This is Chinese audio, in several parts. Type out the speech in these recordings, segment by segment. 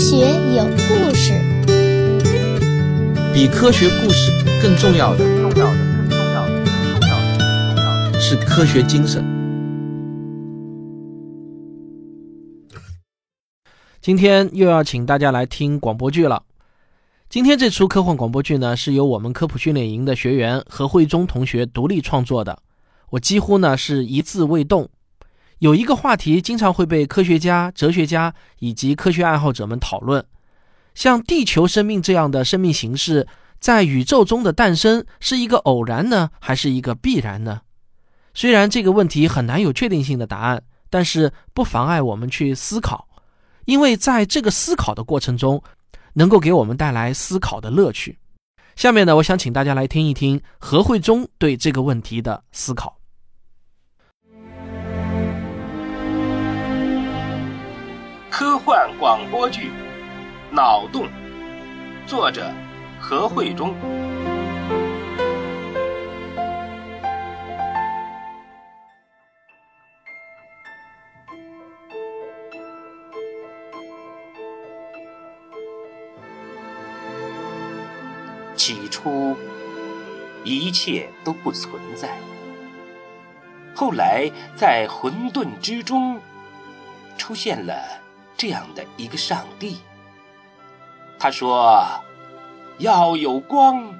学有故事，比科学故事更重要的，重要的，更重要的，更重要的，重要的是科学精神。今天又要请大家来听广播剧了。今天这出科幻广播剧呢，是由我们科普训练营的学员何慧忠同学独立创作的。我几乎呢是一字未动。有一个话题经常会被科学家、哲学家以及科学爱好者们讨论：像地球生命这样的生命形式，在宇宙中的诞生是一个偶然呢，还是一个必然呢？虽然这个问题很难有确定性的答案，但是不妨碍我们去思考，因为在这个思考的过程中，能够给我们带来思考的乐趣。下面呢，我想请大家来听一听何慧忠对这个问题的思考。科幻广播剧《脑洞》，作者何慧忠。起初，一切都不存在。后来，在混沌之中，出现了。这样的一个上帝，他说：“要有光，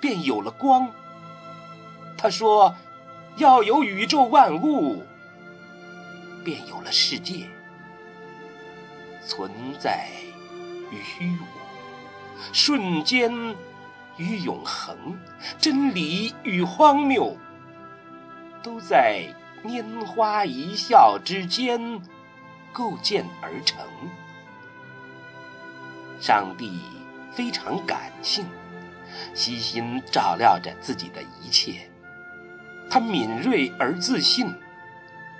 便有了光。”他说：“要有宇宙万物，便有了世界。存在与虚无，瞬间与永恒，真理与荒谬，都在拈花一笑之间。”构建而成。上帝非常感性，悉心照料着自己的一切。他敏锐而自信，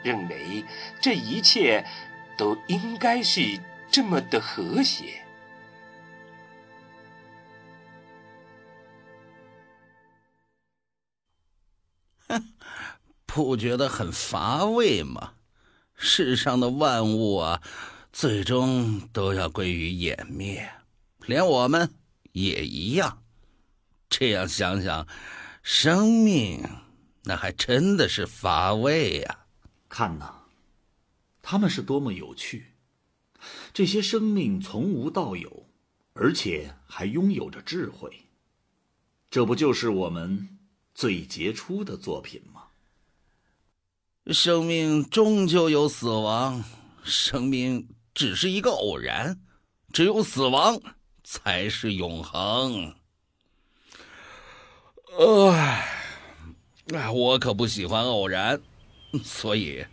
认为这一切都应该是这么的和谐。不觉得很乏味吗？世上的万物啊，最终都要归于湮灭，连我们也一样。这样想想，生命那还真的是乏味呀。看呐，他们是多么有趣！这些生命从无到有，而且还拥有着智慧。这不就是我们最杰出的作品吗？生命终究有死亡，生命只是一个偶然，只有死亡才是永恒。哎，我可不喜欢偶然，所以，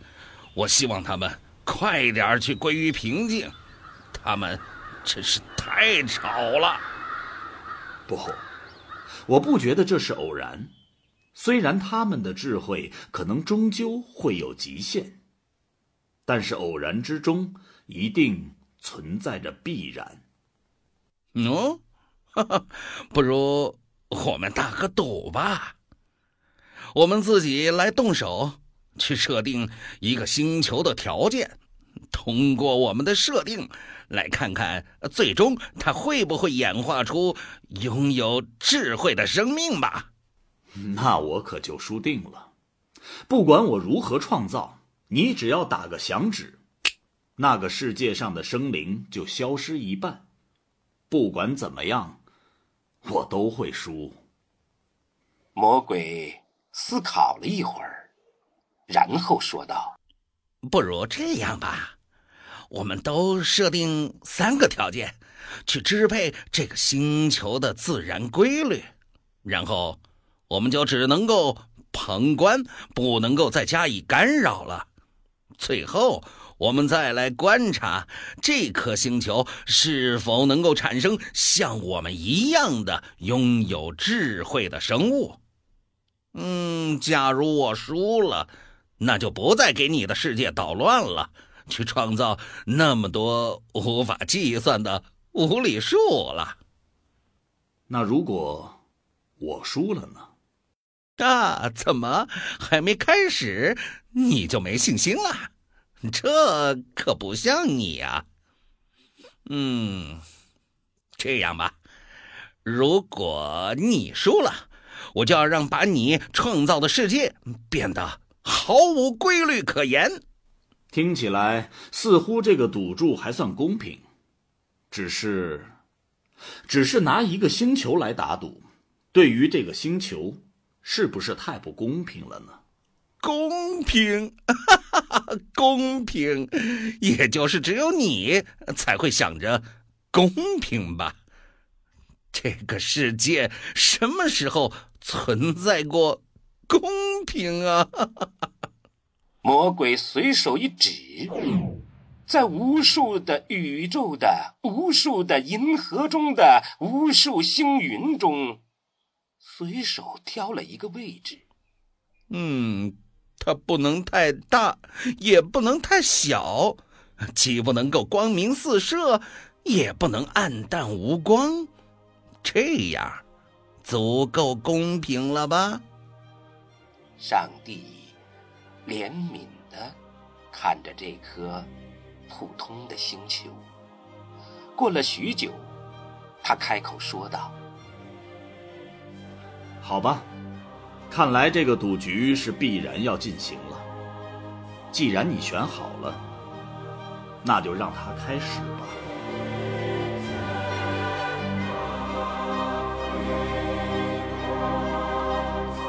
我希望他们快点去归于平静。他们真是太吵了。不，我不觉得这是偶然。虽然他们的智慧可能终究会有极限，但是偶然之中一定存在着必然。喏，不如我们打个赌吧。我们自己来动手，去设定一个星球的条件，通过我们的设定，来看看最终它会不会演化出拥有智慧的生命吧。那我可就输定了。不管我如何创造，你只要打个响指，那个世界上的生灵就消失一半。不管怎么样，我都会输。魔鬼思考了一会儿，然后说道：“不如这样吧，我们都设定三个条件，去支配这个星球的自然规律，然后。”我们就只能够旁观，不能够再加以干扰了。最后，我们再来观察这颗星球是否能够产生像我们一样的拥有智慧的生物。嗯，假如我输了，那就不再给你的世界捣乱了，去创造那么多无法计算的无理数了。那如果我输了呢？啊，怎么还没开始你就没信心了？这可不像你呀！嗯，这样吧，如果你输了，我就要让把你创造的世界变得毫无规律可言。听起来似乎这个赌注还算公平，只是，只是拿一个星球来打赌，对于这个星球，是不是太不公平了呢？公平，公平，也就是只有你才会想着公平吧？这个世界什么时候存在过公平啊？魔鬼随手一指，在无数的宇宙的、无数的银河中的无数星云中，随手挑了一个位置。嗯。它不能太大，也不能太小，既不能够光明四射，也不能暗淡无光，这样足够公平了吧？上帝怜悯的看着这颗普通的星球，过了许久，他开口说道：“好吧。”看来这个赌局是必然要进行了。既然你选好了，那就让它开始吧。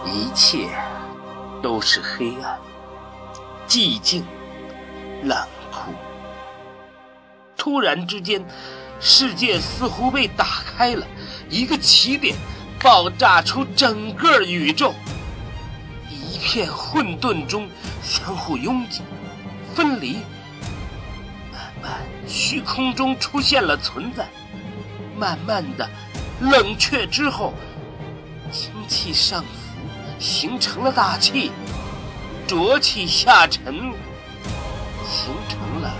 一切都是黑暗、寂静、冷酷。突然之间，世界似乎被打开了，一个起点，爆炸出整个宇宙。一片混沌中，相互拥挤、分离，慢慢虚空中出现了存在，慢慢的冷却之后，氢气上浮，形成了大气，浊气下沉，形成了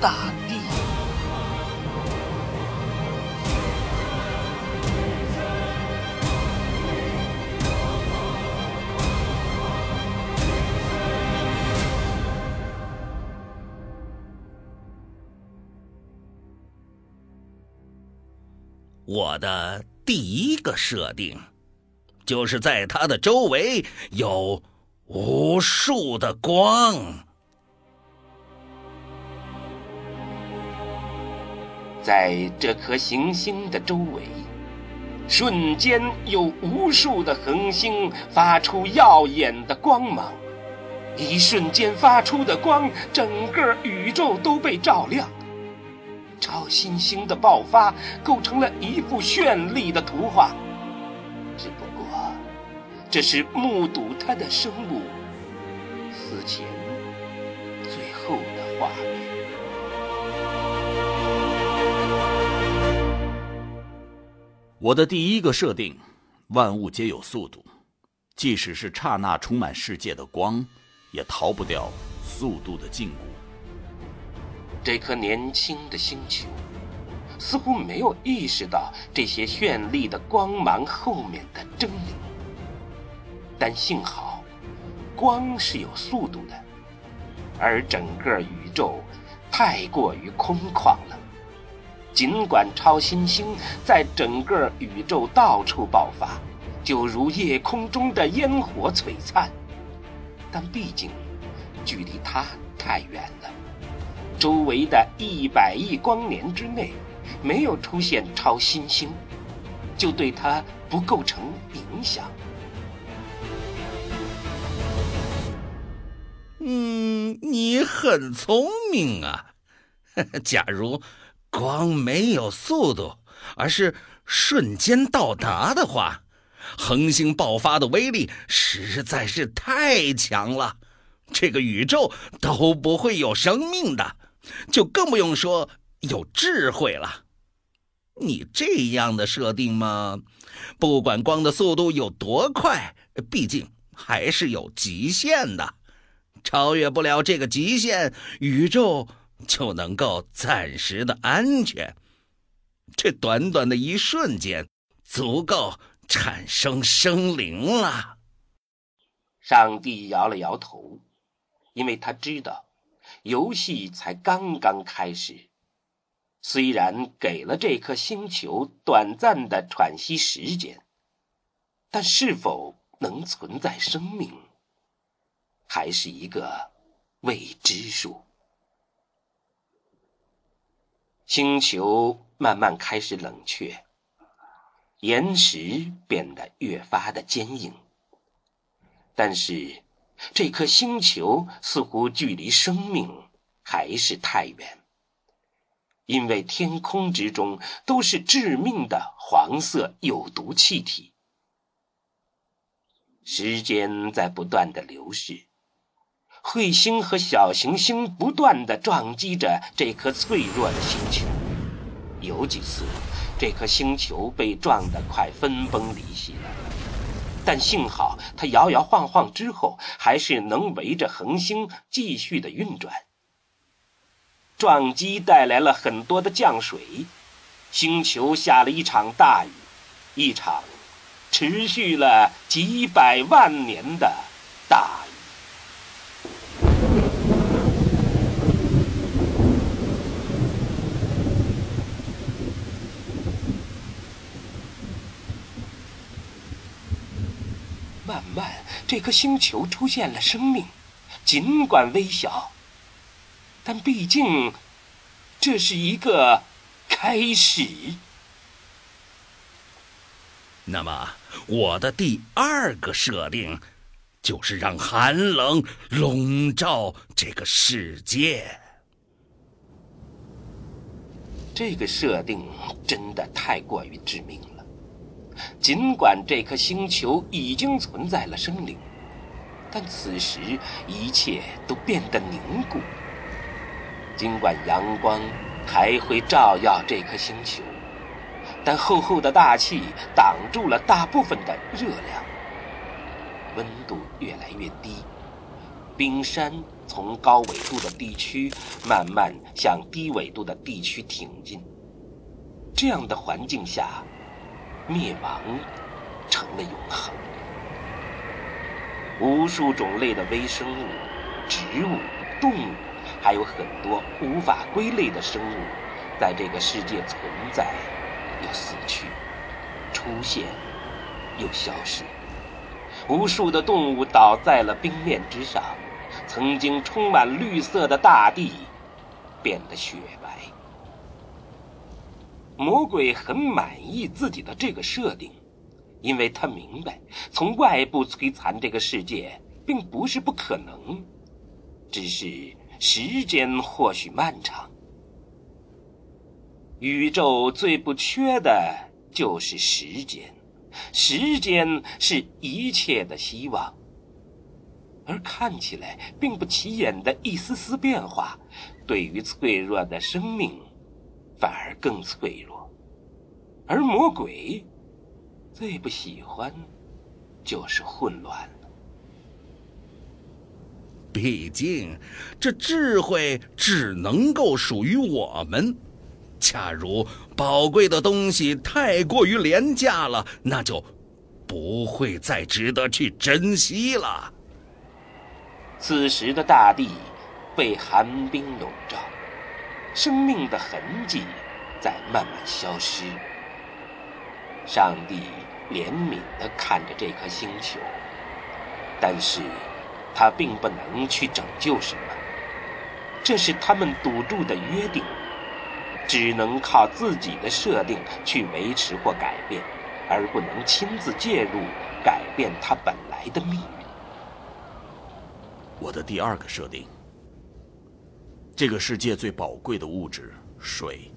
大我的第一个设定，就是在它的周围有无数的光，在这颗行星的周围，瞬间有无数的恒星发出耀眼的光芒，一瞬间发出的光，整个宇宙都被照亮。超新星的爆发构成了一幅绚丽的图画，只不过，这是目睹它的生母死前最后的画面。我的第一个设定：万物皆有速度，即使是刹那充满世界的光，也逃不掉速度的禁锢。这颗年轻的星球似乎没有意识到这些绚丽的光芒后面的狰狞，但幸好，光是有速度的，而整个宇宙太过于空旷了。尽管超新星在整个宇宙到处爆发，就如夜空中的烟火璀璨，但毕竟距离它太远了。周围的一百亿光年之内，没有出现超新星，就对它不构成影响。嗯，你很聪明啊。假如光没有速度，而是瞬间到达的话，恒星爆发的威力实在是太强了，这个宇宙都不会有生命的。就更不用说有智慧了。你这样的设定吗？不管光的速度有多快，毕竟还是有极限的。超越不了这个极限，宇宙就能够暂时的安全。这短短的一瞬间，足够产生生灵了。上帝摇了摇头，因为他知道。游戏才刚刚开始，虽然给了这颗星球短暂的喘息时间，但是否能存在生命，还是一个未知数。星球慢慢开始冷却，岩石变得越发的坚硬，但是这颗星球似乎距离生命还是太远。因为天空之中都是致命的黄色有毒气体，时间在不断的流逝，彗星和小行星不断的撞击着这颗脆弱的星球，有几次，这颗星球被撞得快分崩离析了，但幸好它摇摇晃晃之后，还是能围着恒星继续的运转。撞击带来了很多的降水，星球下了一场大雨，一场持续了几百万年的大雨。慢慢，这颗星球出现了生命，尽管微小。但毕竟，这是一个开始。那么，我的第二个设定，就是让寒冷笼罩这个世界。这个设定真的太过于致命了。尽管这颗星球已经存在了生灵，但此时一切都变得凝固。尽管阳光还会照耀这颗星球，但厚厚的大气挡住了大部分的热量，温度越来越低，冰山从高纬度的地区慢慢向低纬度的地区挺进。这样的环境下，灭亡成了永恒。无数种类的微生物、植物、动物。还有很多无法归类的生物，在这个世界存在，又死去，出现，又消失。无数的动物倒在了冰面之上，曾经充满绿色的大地变得雪白。魔鬼很满意自己的这个设定，因为他明白，从外部摧残这个世界并不是不可能，只是。时间或许漫长，宇宙最不缺的就是时间，时间是一切的希望。而看起来并不起眼的一丝丝变化，对于脆弱的生命，反而更脆弱。而魔鬼最不喜欢就是混乱。毕竟，这智慧只能够属于我们。假如宝贵的东西太过于廉价了，那就不会再值得去珍惜了。此时的大地被寒冰笼罩，生命的痕迹在慢慢消失。上帝怜悯地看着这颗星球，但是。他并不能去拯救什么，这是他们赌注的约定，只能靠自己的设定去维持或改变，而不能亲自介入改变它本来的命运。我的第二个设定，这个世界最宝贵的物质水，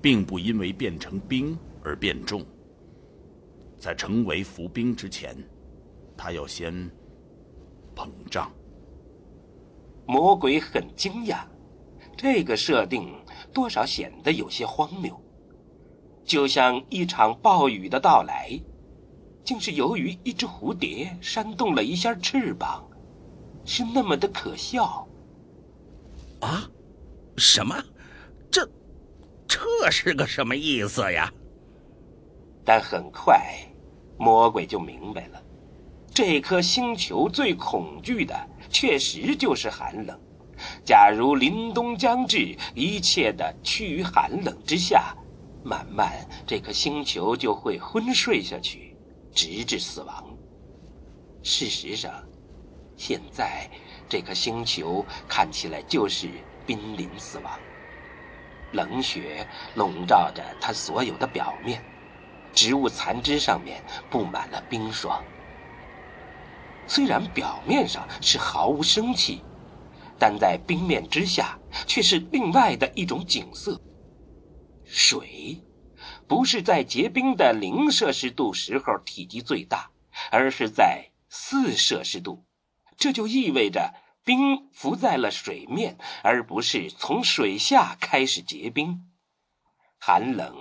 并不因为变成冰而变重，在成为浮冰之前，它要先。膨胀。魔鬼很惊讶，这个设定多少显得有些荒谬，就像一场暴雨的到来，竟是由于一只蝴蝶扇动了一下翅膀，是那么的可笑。啊？什么？这，这是个什么意思呀？但很快，魔鬼就明白了。这颗星球最恐惧的，确实就是寒冷。假如凛冬将至，一切的趋于寒冷之下，慢慢这颗星球就会昏睡下去，直至死亡。事实上，现在这颗星球看起来就是濒临死亡。冷雪笼罩着它所有的表面，植物残枝上面布满了冰霜。虽然表面上是毫无生气，但在冰面之下却是另外的一种景色。水，不是在结冰的零摄氏度时候体积最大，而是在四摄氏度，这就意味着冰浮在了水面，而不是从水下开始结冰。寒冷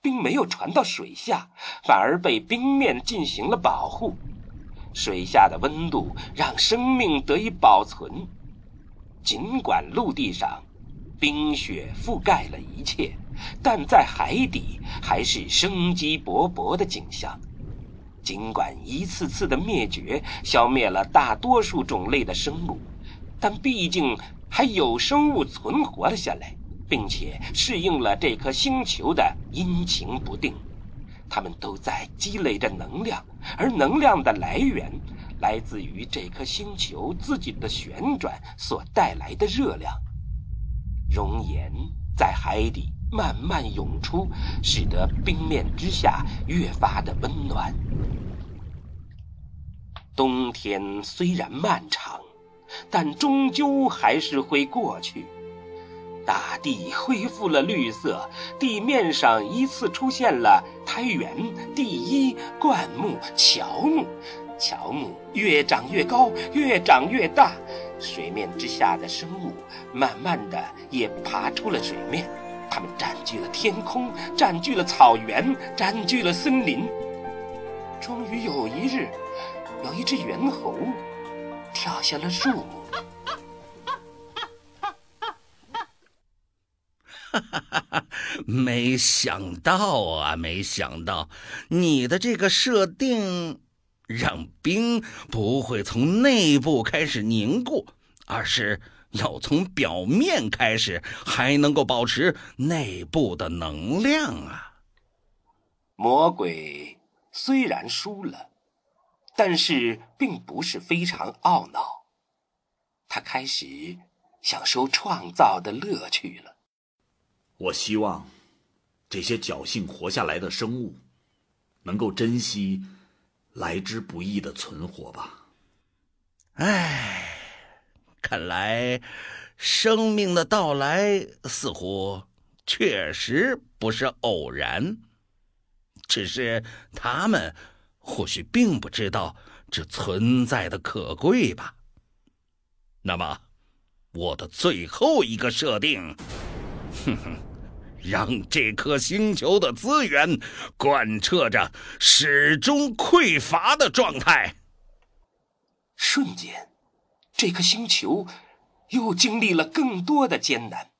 并没有传到水下，反而被冰面进行了保护。水下的温度让生命得以保存，尽管陆地上冰雪覆盖了一切，但在海底还是生机勃勃的景象。尽管一次次的灭绝消灭了大多数种类的生物，但毕竟还有生物存活了下来，并且适应了这颗星球的阴晴不定。它们都在积累着能量，而能量的来源来自于这颗星球自己的旋转所带来的热量。熔岩在海底慢慢涌出，使得冰面之下越发的温暖。冬天虽然漫长，但终究还是会过去。大地恢复了绿色，地面上依次出现了苔原、地衣、灌木、乔木。乔木越长越高，越长越大，水面之下的生物慢慢的也爬出了水面。他们占据了天空，占据了草原，占据了森林。终于有一日，有一只猿猴跳下了树。哈哈哈哈没想到啊，没想到你的这个设定，让冰不会从内部开始凝固，而是要从表面开始，还能够保持内部的能量啊！魔鬼虽然输了，但是并不是非常懊恼，他开始享受创造的乐趣了。我希望这些侥幸活下来的生物能够珍惜来之不易的存活吧。唉，看来生命的到来似乎确实不是偶然，只是他们或许并不知道这存在的可贵吧。那么，我的最后一个设定，哼哼。让这颗星球的资源贯彻着始终匮乏的状态。瞬间，这颗星球又经历了更多的艰难，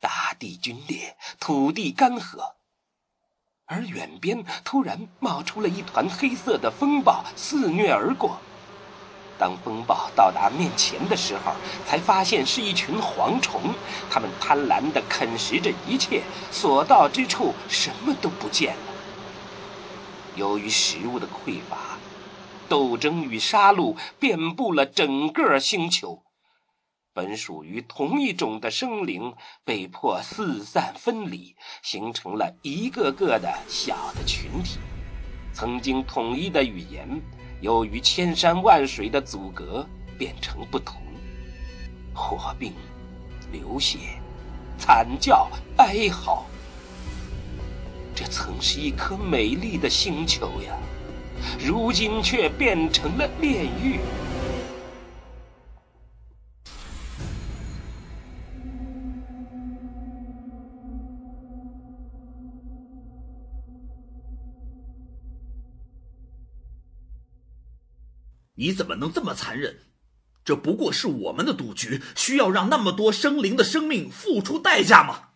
大地龟裂，土地干涸，而远边突然冒出了一团黑色的风暴，肆虐而过。当风暴到达面前的时候，才发现是一群蝗虫，它们贪婪地啃食着一切，所到之处什么都不见了。由于食物的匮乏，斗争与杀戮遍布了整个星球。本属于同一种的生灵被迫四散分离，形成了一个个的小的群体。曾经统一的语言。由于千山万水的阻隔，变成不同。火并、流血、惨叫、哀嚎。这曾是一颗美丽的星球呀，如今却变成了炼狱。你怎么能这么残忍？这不过是我们的赌局，需要让那么多生灵的生命付出代价吗？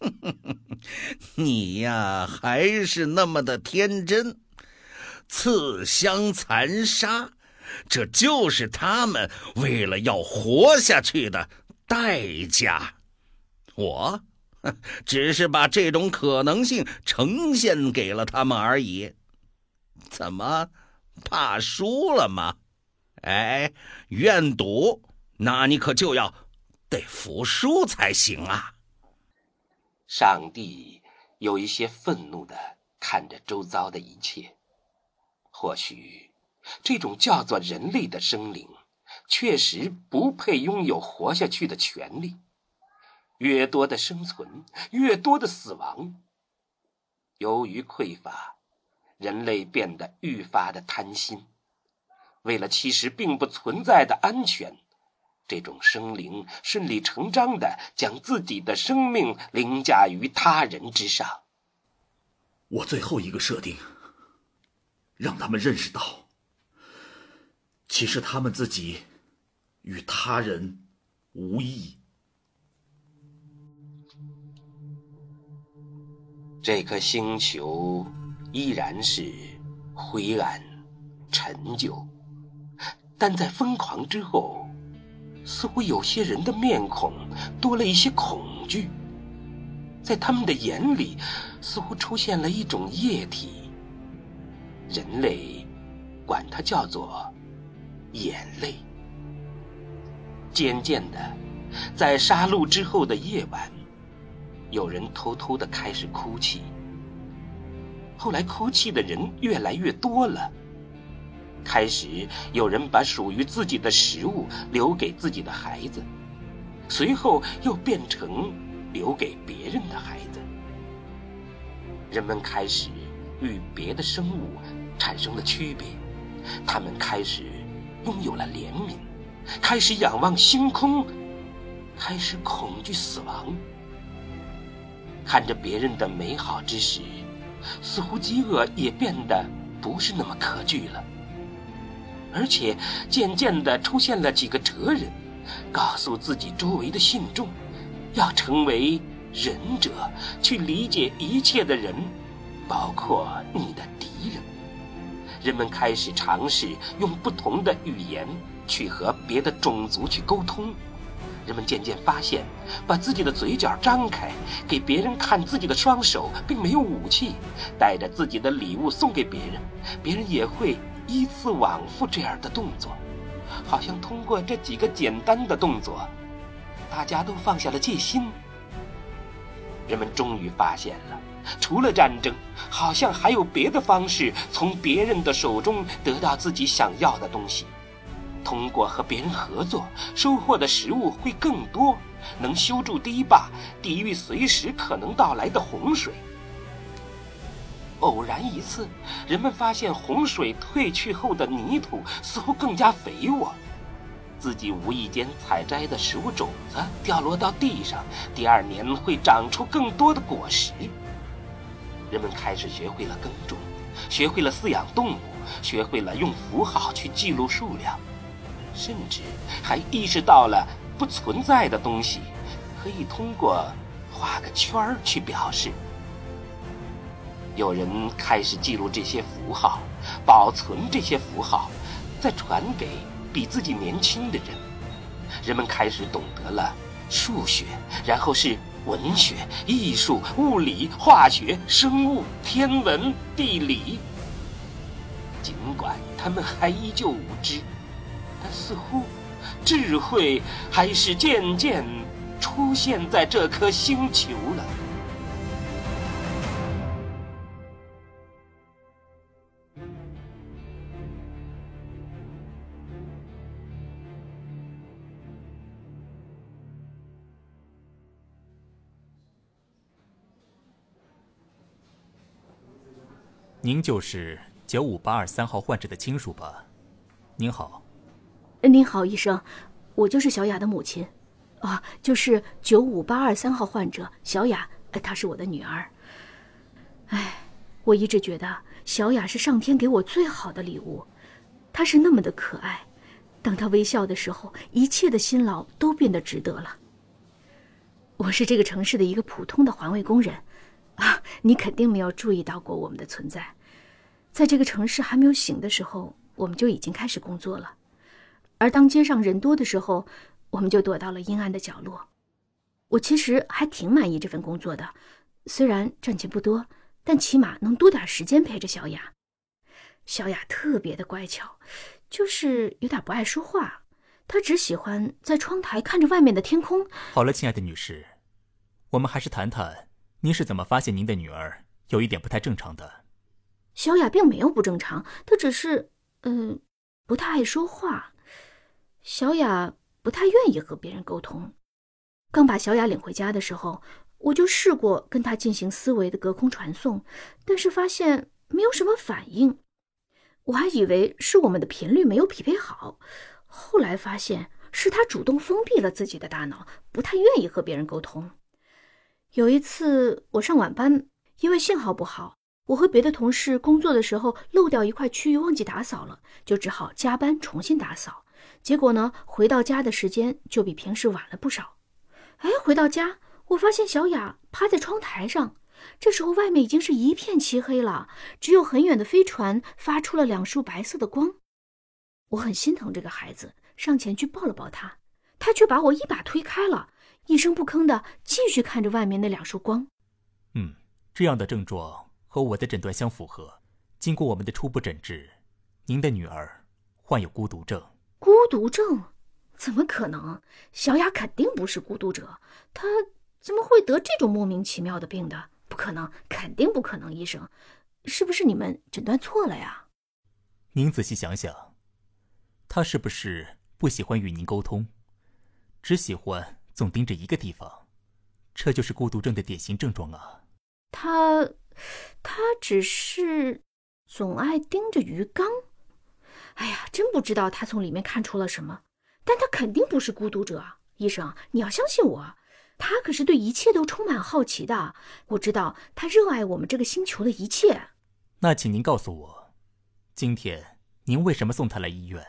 你呀，还是那么的天真。刺香残杀，这就是他们为了要活下去的代价。我只是把这种可能性呈现给了他们而已。怎么，怕输了吗？哎，愿赌，那你可就要得服输才行啊！上帝有一些愤怒的看着周遭的一切，或许这种叫做人类的生灵，确实不配拥有活下去的权利。越多的生存，越多的死亡。由于匮乏，人类变得愈发的贪心。为了其实并不存在的安全，这种生灵顺理成章的将自己的生命凌驾于他人之上。我最后一个设定，让他们认识到，其实他们自己与他人无异。这颗星球依然是灰暗、陈旧。但在疯狂之后，似乎有些人的面孔多了一些恐惧，在他们的眼里，似乎出现了一种液体，人类管它叫做眼泪。渐渐的，在杀戮之后的夜晚，有人偷偷的开始哭泣，后来哭泣的人越来越多了。开始有人把属于自己的食物留给自己的孩子，随后又变成留给别人的孩子。人们开始与别的生物产生了区别，他们开始拥有了怜悯，开始仰望星空，开始恐惧死亡。看着别人的美好之时，似乎饥饿也变得不是那么可惧了。而且渐渐的出现了几个哲人，告诉自己周围的信众，要成为仁者，去理解一切的人，包括你的敌人。人们开始尝试用不同的语言去和别的种族去沟通。人们渐渐发现，把自己的嘴角张开，给别人看自己的双手，并没有武器，带着自己的礼物送给别人，别人也会。依次往复这样的动作，好像通过这几个简单的动作，大家都放下了戒心。人们终于发现了，除了战争，好像还有别的方式从别人的手中得到自己想要的东西。通过和别人合作，收获的食物会更多，能修筑堤坝，抵御随时可能到来的洪水。偶然一次，人们发现洪水退去后的泥土似乎更加肥沃，自己无意间采摘的食物种子掉落到地上，第二年会长出更多的果实。人们开始学会了耕种，学会了饲养动物，学会了用符号去记录数量，甚至还意识到了不存在的东西可以通过画个圈儿去表示。有人开始记录这些符号，保存这些符号，再传给比自己年轻的人。人们开始懂得了数学，然后是文学、艺术、物理、化学、生物、天文、地理。尽管他们还依旧无知，但似乎智慧还是渐渐出现在这颗星球了。您就是九五八二三号患者的亲属吧？您好。您好，医生，我就是小雅的母亲。啊，就是九五八二三号患者小雅，她是我的女儿。哎，我一直觉得小雅是上天给我最好的礼物，她是那么的可爱。当她微笑的时候，一切的辛劳都变得值得了。我是这个城市的一个普通的环卫工人，啊，你肯定没有注意到过我们的存在。在这个城市还没有醒的时候，我们就已经开始工作了。而当街上人多的时候，我们就躲到了阴暗的角落。我其实还挺满意这份工作的，虽然赚钱不多，但起码能多点时间陪着小雅。小雅特别的乖巧，就是有点不爱说话。她只喜欢在窗台看着外面的天空。好了，亲爱的女士，我们还是谈谈您是怎么发现您的女儿有一点不太正常的。小雅并没有不正常，她只是，嗯，不太爱说话。小雅不太愿意和别人沟通。刚把小雅领回家的时候，我就试过跟她进行思维的隔空传送，但是发现没有什么反应。我还以为是我们的频率没有匹配好，后来发现是她主动封闭了自己的大脑，不太愿意和别人沟通。有一次我上晚班，因为信号不好，我和别的同事工作的时候漏掉一块区域，忘记打扫了，就只好加班重新打扫。结果呢，回到家的时间就比平时晚了不少。哎，回到家，我发现小雅趴在窗台上。这时候外面已经是一片漆黑了，只有很远的飞船发出了两束白色的光。我很心疼这个孩子，上前去抱了抱他，他却把我一把推开了，一声不吭的继续看着外面那两束光。嗯，这样的症状和我的诊断相符合。经过我们的初步诊治，您的女儿患有孤独症。孤独症？怎么可能？小雅肯定不是孤独者，她怎么会得这种莫名其妙的病的？不可能，肯定不可能！医生，是不是你们诊断错了呀？您仔细想想，她是不是不喜欢与您沟通，只喜欢总盯着一个地方？这就是孤独症的典型症状啊！她，她只是总爱盯着鱼缸。哎呀，真不知道他从里面看出了什么。但他肯定不是孤独者，医生，你要相信我，他可是对一切都充满好奇的。我知道他热爱我们这个星球的一切。那请您告诉我，今天您为什么送他来医院？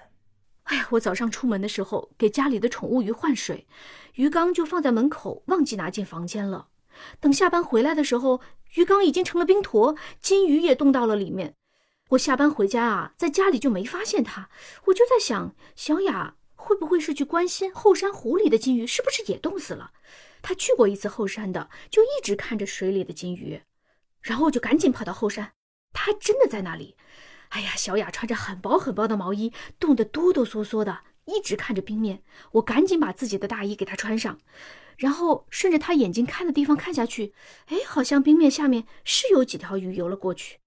哎呀，我早上出门的时候给家里的宠物鱼换水，鱼缸就放在门口，忘记拿进房间了。等下班回来的时候，鱼缸已经成了冰坨，金鱼也冻到了里面。我下班回家啊，在家里就没发现它，我就在想，小雅。会不会是去关心后山湖里的金鱼是不是也冻死了？她去过一次后山的，就一直看着水里的金鱼，然后我就赶紧跑到后山，她还真的在那里。哎呀，小雅穿着很薄很薄的毛衣，冻得哆哆嗦嗦的，一直看着冰面。我赶紧把自己的大衣给她穿上，然后顺着他眼睛看的地方看下去，哎，好像冰面下面是有几条鱼游了过去。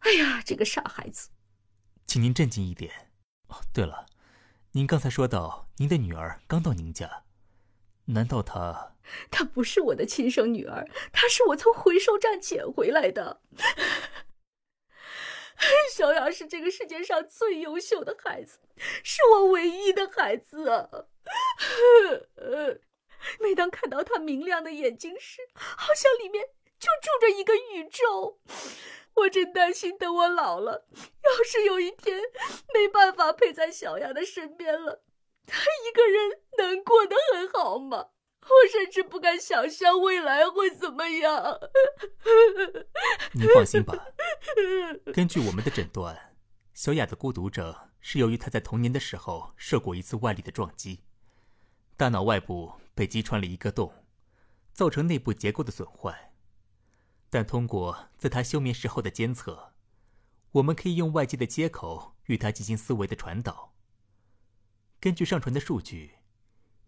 哎呀，这个傻孩子，请您镇静一点。哦，对了。您刚才说到您的女儿刚到您家，难道她？她不是我的亲生女儿，她是我从回收站捡回来的。小雅是这个世界上最优秀的孩子，是我唯一的孩子啊！每当看到她明亮的眼睛时，好像里面就住着一个宇宙。我真担心，等我老了，要是有一天没办法陪在小雅的身边了，她一个人能过得很好吗？我甚至不敢想象未来会怎么样。你放心吧，根据我们的诊断，小雅的孤独症是由于她在童年的时候受过一次外力的撞击，大脑外部被击穿了一个洞，造成内部结构的损坏。但通过在他休眠时候的监测，我们可以用外界的接口与他进行思维的传导。根据上传的数据，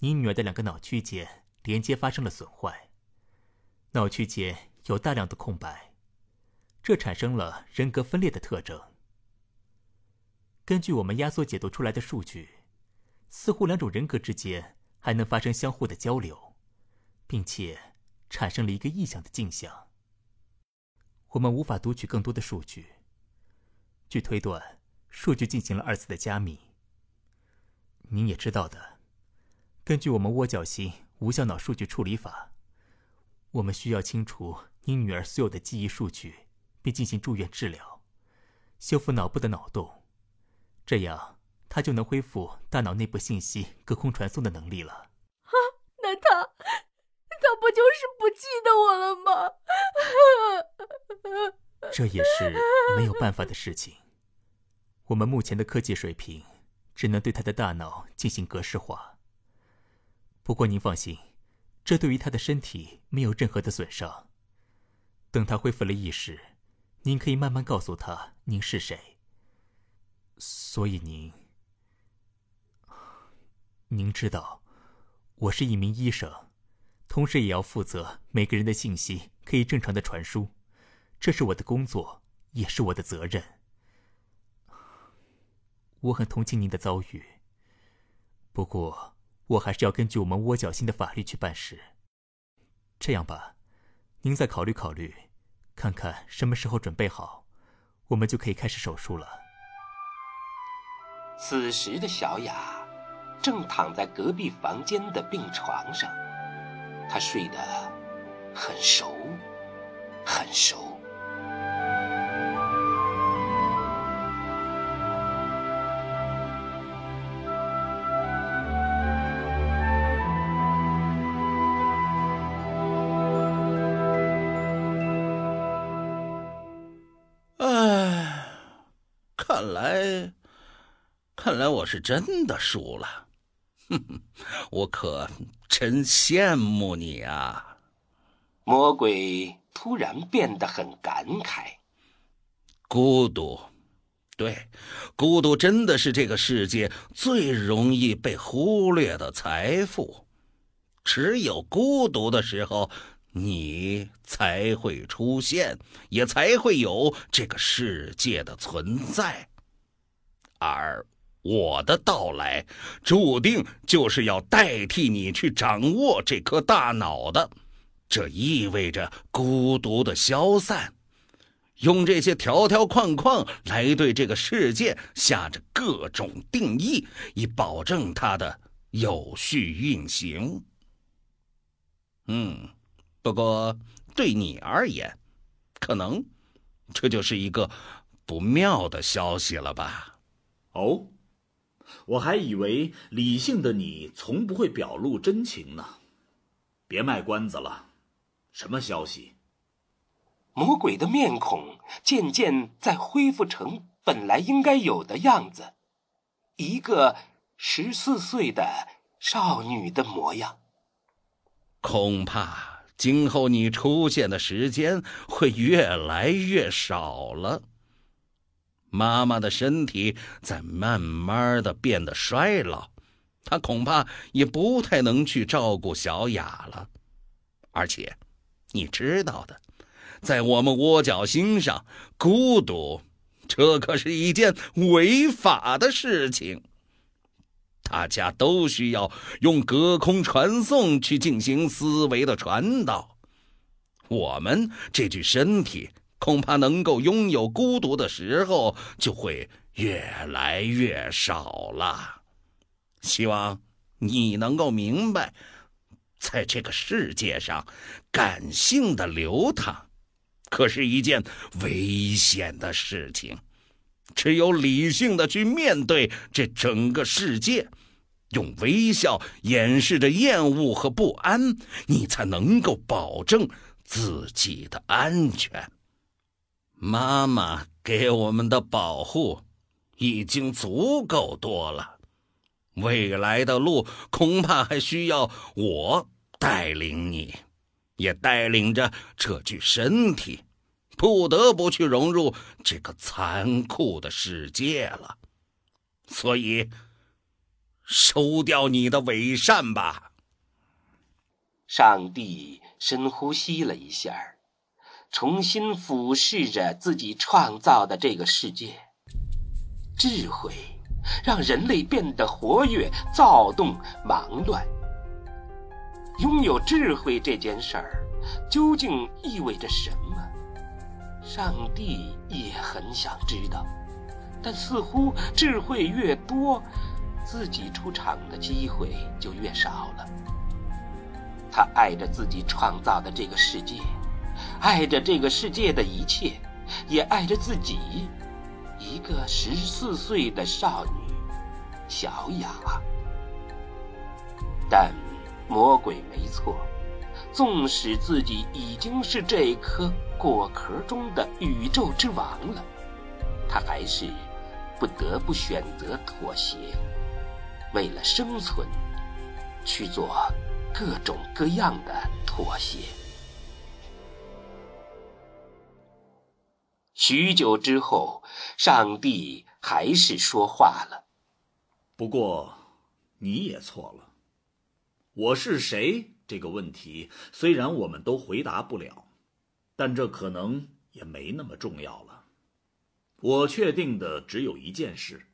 你女儿的两个脑区间连接发生了损坏，脑区间有大量的空白，这产生了人格分裂的特征。根据我们压缩解读出来的数据，似乎两种人格之间还能发生相互的交流，并且产生了一个异想的镜像。我们无法读取更多的数据。据推断，数据进行了二次的加密。您也知道的，根据我们窝角型无效脑数据处理法，我们需要清除您女儿所有的记忆数据，并进行住院治疗，修复脑部的脑洞，这样她就能恢复大脑内部信息隔空传送的能力了。啊，那他，他不就是不记得我了吗？这也是没有办法的事情。我们目前的科技水平，只能对他的大脑进行格式化，不过您放心，这对于他的身体没有任何的损伤。等他恢复了意识，您可以慢慢告诉他您是谁。所以您，您知道，我是一名医生，同时也要负责每个人的信息可以正常的传输，这是我的工作，也是我的责任。我很同情您的遭遇，不过我还是要根据我们窝角星的法律去办事。这样吧，您再考虑考虑。看看什么时候准备好，我们就可以开始手术了。此时的小雅正躺在隔壁房间的病床上，他睡得很熟，很熟。看来看来我是真的输了，我可真羡慕你啊！魔鬼突然变得很感慨。孤独，对，孤独真的是这个世界最容易被忽略的财富。只有孤独的时候，你才会出现，也才会有这个世界的存在，而。我的到来，注定就是要代替你去掌握这颗大脑的。这意味着孤独的消散，用这些条条框框来对这个世界下着各种定义，以保证它的有序运行。嗯，不过对你而言，可能这就是一个不妙的消息了吧？哦。我还以为理性的你从不会表露真情呢，别卖关子了，什么消息？魔鬼的面孔渐渐在恢复成本来应该有的样子，一个十四岁的少女的模样。恐怕今后你出现的时间会越来越少了。妈妈的身体在慢慢的变得衰老，她恐怕也不太能去照顾小雅了。而且，你知道的，在我们窝角星上，孤独，这可是一件违法的事情。大家都需要用隔空传送去进行思维的传导，我们这具身体。恐怕能够拥有孤独的时候就会越来越少了。希望你能够明白，在这个世界上，感性的流淌可是一件危险的事情。只有理性的去面对这整个世界，用微笑掩饰着厌恶和不安，你才能够保证自己的安全。妈妈给我们的保护已经足够多了，未来的路恐怕还需要我带领你，也带领着这具身体，不得不去融入这个残酷的世界了。所以，收掉你的伪善吧。上帝深呼吸了一下重新俯视着自己创造的这个世界，智慧让人类变得活跃、躁动、忙乱。拥有智慧这件事儿，究竟意味着什么？上帝也很想知道，但似乎智慧越多，自己出场的机会就越少了。他爱着自己创造的这个世界。爱着这个世界的一切，也爱着自己，一个十四岁的少女小雅。但魔鬼没错，纵使自己已经是这颗果壳中的宇宙之王了，他还是不得不选择妥协，为了生存，去做各种各样的妥协。许久之后，上帝还是说话了。不过，你也错了。我是谁这个问题，虽然我们都回答不了，但这可能也没那么重要了。我确定的只有一件事：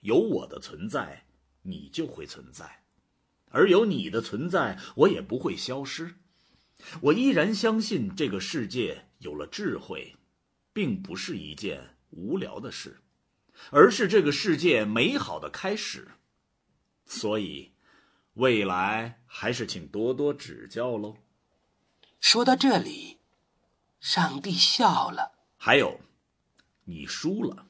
有我的存在，你就会存在；而有你的存在，我也不会消失。我依然相信，这个世界有了智慧。并不是一件无聊的事，而是这个世界美好的开始。所以，未来还是请多多指教喽。说到这里，上帝笑了。还有，你输了，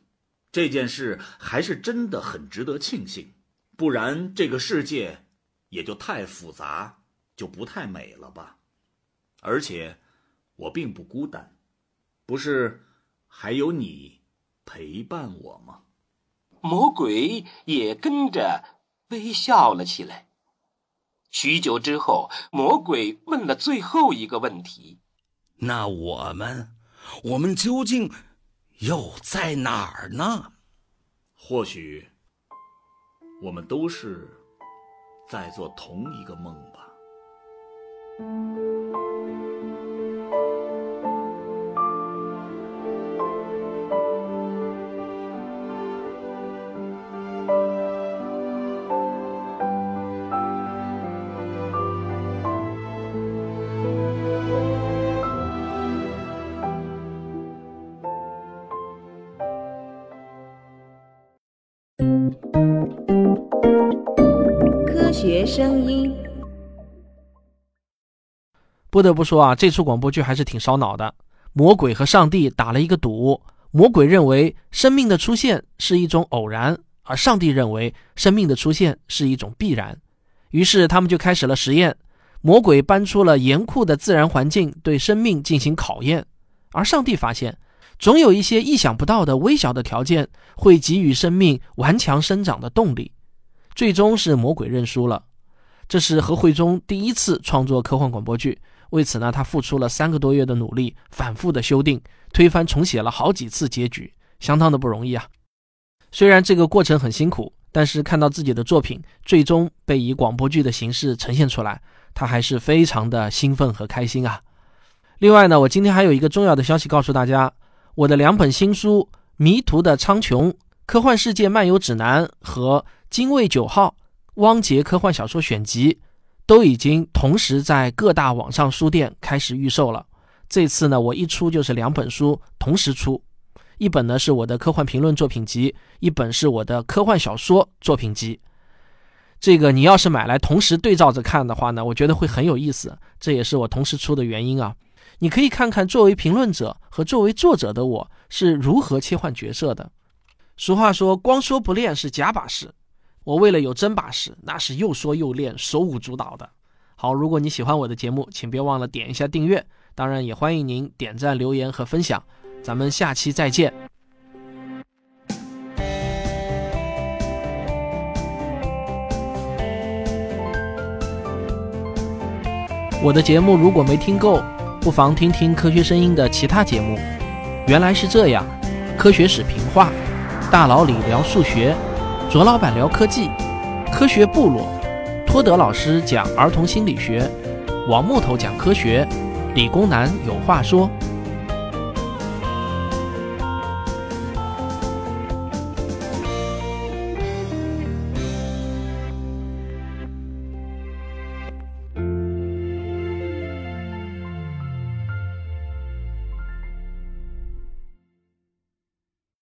这件事还是真的很值得庆幸，不然这个世界也就太复杂，就不太美了吧。而且，我并不孤单，不是。还有你陪伴我吗？魔鬼也跟着微笑了起来。许久之后，魔鬼问了最后一个问题：“那我们，我们究竟又在哪儿呢？或许，我们都是在做同一个梦吧。”科学声音，不得不说啊，这出广播剧还是挺烧脑的。魔鬼和上帝打了一个赌，魔鬼认为生命的出现是一种偶然，而上帝认为生命的出现是一种必然。于是他们就开始了实验。魔鬼搬出了严酷的自然环境，对生命进行考验，而上帝发现，总有一些意想不到的微小的条件会给予生命顽强生长的动力。最终是魔鬼认输了，这是何慧中第一次创作科幻广播剧。为此呢，他付出了三个多月的努力，反复的修订、推翻、重写了好几次结局，相当的不容易啊。虽然这个过程很辛苦，但是看到自己的作品最终被以广播剧的形式呈现出来，他还是非常的兴奋和开心啊。另外呢，我今天还有一个重要的消息告诉大家：我的两本新书《迷途的苍穹》《科幻世界漫游指南》和。精卫九号，汪杰科幻小说选集都已经同时在各大网上书店开始预售了。这次呢，我一出就是两本书同时出，一本呢是我的科幻评论作品集，一本是我的科幻小说作品集。这个你要是买来同时对照着看的话呢，我觉得会很有意思。这也是我同时出的原因啊。你可以看看作为评论者和作为作者的我是如何切换角色的。俗话说，光说不练是假把式。我为了有真把式，那是又说又练，手舞足蹈的。好，如果你喜欢我的节目，请别忘了点一下订阅，当然也欢迎您点赞、留言和分享。咱们下期再见。我的节目如果没听够，不妨听听科学声音的其他节目。原来是这样，科学史评话，大佬里聊数学。卓老板聊科技，科学部落，托德老师讲儿童心理学，王木头讲科学，理工男有话说。